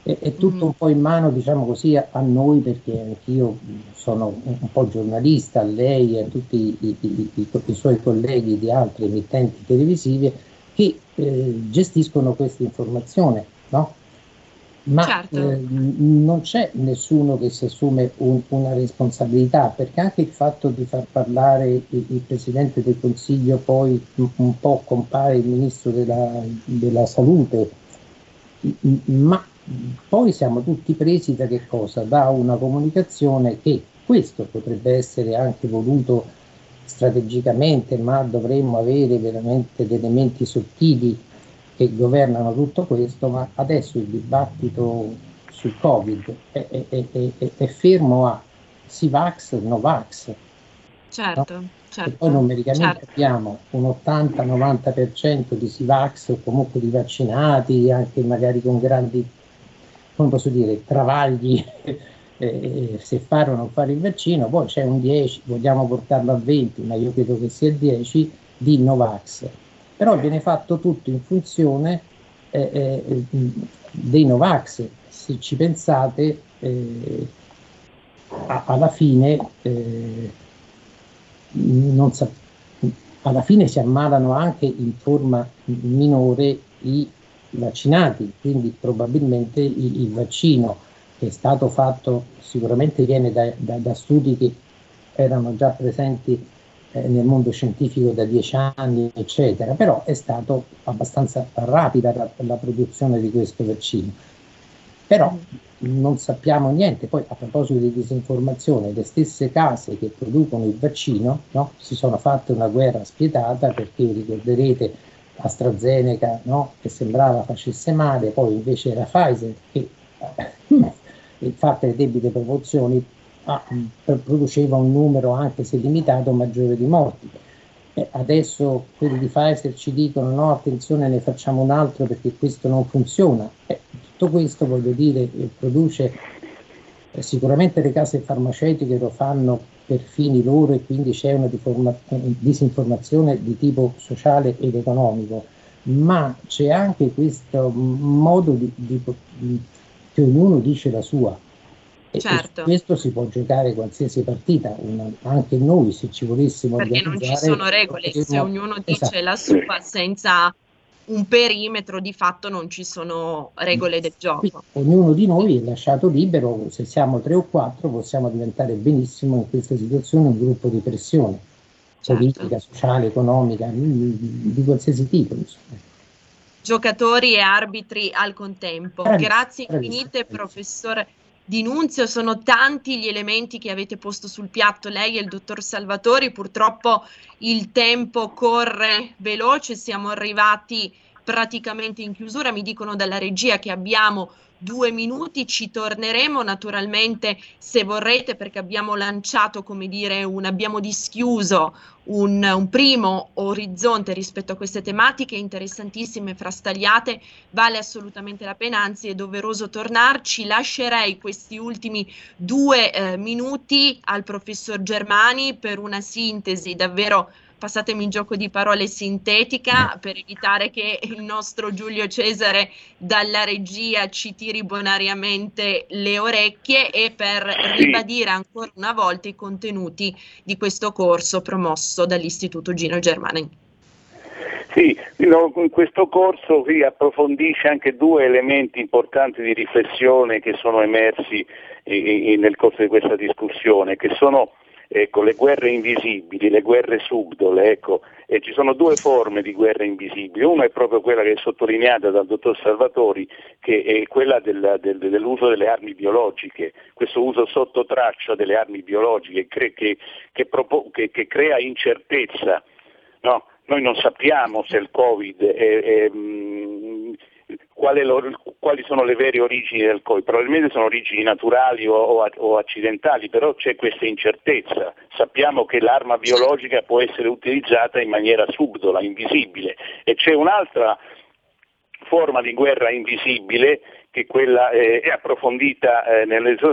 È, è tutto un po' in mano, diciamo così, a, a noi, perché anch'io sono un, un po' giornalista, a lei e a tutti i, i- i- i suoi colleghi di altre emittenti televisive che eh, gestiscono questa informazione, no? Ma Certo. eh, non c'è nessuno che si assume un- una responsabilità, perché anche il fatto di far parlare il, il Presidente del Consiglio, poi un, po' compare il Ministro della, della Salute, ma poi siamo tutti presi da che cosa? Da una comunicazione che questo potrebbe essere anche voluto strategicamente, ma dovremmo avere veramente degli elementi sottili che governano tutto questo, ma adesso il dibattito sul Covid è, è- è- è- fermo a si vax, no vax. Certo, E certo. poi numericamente certo. abbiamo un 80-90% di Sivax o comunque di vaccinati, anche magari con grandi, come posso dire, travagli eh, se fare o non fare il vaccino, poi c'è un 10, vogliamo portarlo a 20, ma io credo che sia il 10 di Novax. Però viene fatto tutto in funzione eh, eh, dei Novax. Se ci pensate, eh, a- alla fine eh, non sa- alla fine si ammalano anche in forma minore i vaccinati, quindi probabilmente i- il vaccino che è stato fatto sicuramente viene da, da- da studi che erano già presenti eh, nel mondo scientifico da dieci anni, eccetera, però è stato abbastanza rapida la, la produzione di questo vaccino. Però non sappiamo niente. Poi a proposito di disinformazione, le stesse case che producono il vaccino no, si sono fatte una guerra spietata perché ricorderete AstraZeneca no, che sembrava facesse male, poi invece era Pfizer che eh, fatte le debite proporzioni ah, mh, produceva un numero anche se limitato maggiore di morti. Eh, adesso quelli di Pfizer ci dicono no, attenzione, ne facciamo un altro perché questo non funziona. Eh, tutto questo, voglio dire, eh, produce eh, sicuramente le case farmaceutiche lo fanno per fini loro e quindi c'è una eh, disinformazione di tipo sociale ed economico, ma c'è anche questo modo di, di- di- che ognuno dice la sua. Certo. questo si può giocare qualsiasi partita, una- anche noi se ci volessimo Perché non ci sono regole, se potremmo- ognuno dice Esatto. la sua senza un perimetro, di fatto non ci sono regole del gioco. Ognuno di noi è lasciato libero, se siamo tre o quattro possiamo diventare benissimo in questa situazione un gruppo di pressione Certo. politica, sociale, economica, mm, di qualsiasi tipo. insomma. Giocatori e arbitri al contempo. Grazie bravissimo, infinite, professor Di Nunzio. Sono tanti gli elementi che avete posto sul piatto lei e il dottor Salvatori. Purtroppo il tempo corre veloce, siamo arrivati praticamente in chiusura. Mi dicono dalla regia che abbiamo due minuti, ci torneremo naturalmente se vorrete perché abbiamo lanciato, come dire, un, abbiamo dischiuso un, un primo orizzonte rispetto a queste tematiche interessantissime, frastagliate, vale assolutamente la pena, anzi è doveroso tornarci. Lascerei questi ultimi due eh, minuti al professor Germani per una sintesi davvero passatemi il gioco di parole sintetica per evitare che il nostro Giulio Cesare dalla regia ci tiri bonariamente le orecchie e per ribadire ancora una volta i contenuti di questo corso promosso dall'Istituto Gino Germani. Sì, questo corso qui approfondisce anche due elementi importanti di riflessione che sono emersi nel corso di questa discussione, che sono ecco, le guerre invisibili, le guerre subdole. Ecco. E ci sono due forme di guerre invisibili, una è proprio quella che è sottolineata dal dottor Salvatori, che è quella del, del, dell'uso delle armi biologiche, questo uso sotto traccia delle armi biologiche che, che, che, che crea incertezza. No? Noi non sappiamo se il Covid è, è, quali, sono le vere origini del Covid, probabilmente sono origini naturali o, accidentali, però c'è questa incertezza. Sappiamo che l'arma biologica può essere utilizzata in maniera subdola, invisibile e c'è un'altra forma di guerra invisibile che quella eh, è approfondita eh,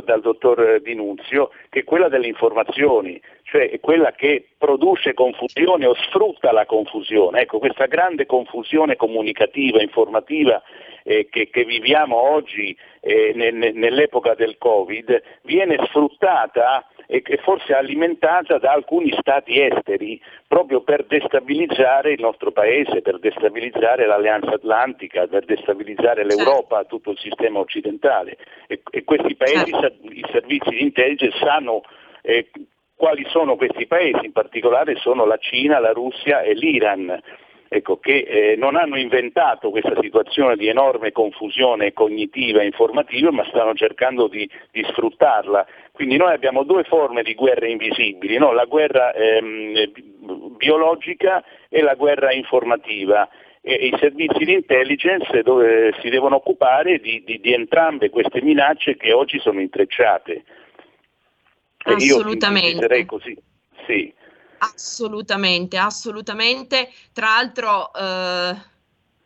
dal dottor Dinunzio, che è quella delle informazioni, cioè quella che produce confusione o sfrutta la confusione. Ecco, questa grande confusione comunicativa, informativa eh, che, che, viviamo oggi eh, nell'epoca del Covid viene sfruttata e forse alimentata da alcuni stati esteri proprio per destabilizzare il nostro paese, per destabilizzare l'Alleanza Atlantica, per destabilizzare certo. l'Europa, tutto il sistema occidentale. E, e questi paesi, certo. i servizi di intelligence sanno eh, quali sono questi paesi, in particolare sono la Cina, la Russia e l'Iran ecco, che eh, non hanno inventato questa situazione di enorme confusione cognitiva e informativa, ma stanno cercando di, di sfruttarla. Quindi noi abbiamo due forme di guerre invisibili, no? la guerra ehm, biologica e la guerra informativa. E i servizi di intelligence dove si devono occupare di, di, di entrambe queste minacce che oggi sono intrecciate. Assolutamente. Io così. Sì. Assolutamente, assolutamente. Tra l'altro, eh,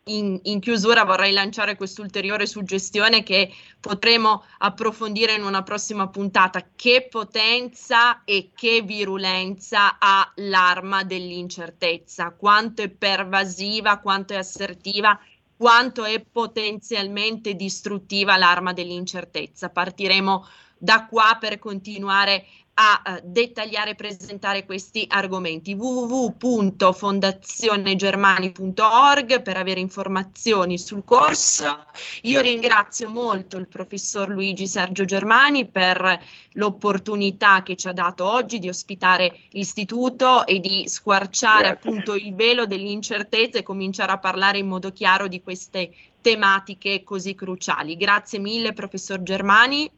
in, in, chiusura vorrei lanciare quest'ulteriore suggestione che potremo approfondire in una prossima puntata. Che potenza e che virulenza ha l'arma dell'incertezza? Quanto è pervasiva, quanto è assertiva quanto è potenzialmente distruttiva l'arma dell'incertezza. Partiremo da qua per continuare a uh, dettagliare e presentare questi argomenti. www.fondazionegermani.org per avere informazioni sul corso. Io ringrazio molto il professor Luigi Sergio Germani per l'opportunità che ci ha dato oggi di ospitare l'istituto e di squarciare Grazie. appunto il velo dell'incertezza e cominciare a parlare in modo chiaro di queste tematiche così cruciali. Grazie mille professor Germani.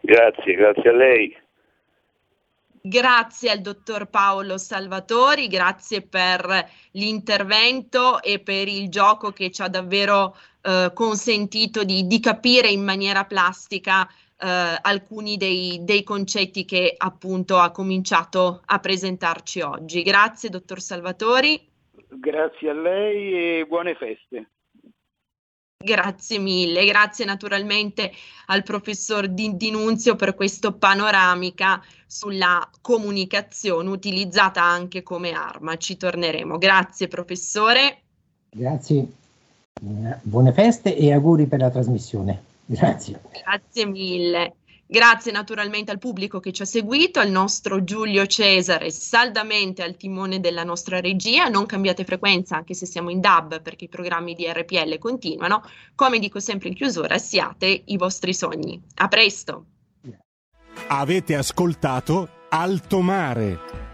Grazie, grazie a lei. Grazie al dottor Paolo Salvatori, grazie per l'intervento e per il gioco che ci ha davvero eh, consentito di, di, capire in maniera plastica eh, alcuni dei, dei, concetti che appunto ha cominciato a presentarci oggi. Grazie dottor Salvatori. Grazie a lei e buone feste. Grazie mille, grazie naturalmente al professor Dinunzio per questa panoramica sulla comunicazione utilizzata anche come arma. Ci torneremo. Grazie professore. Grazie, buone feste e auguri per la trasmissione. Grazie. Grazie mille. Grazie naturalmente al pubblico che ci ha seguito, al nostro Giulio Cesare saldamente al timone della nostra regia. Non cambiate frequenza anche se siamo in DAB perché i programmi di RPL continuano. Come dico sempre in chiusura, siate i vostri sogni. A presto. Avete ascoltato Alto Mare.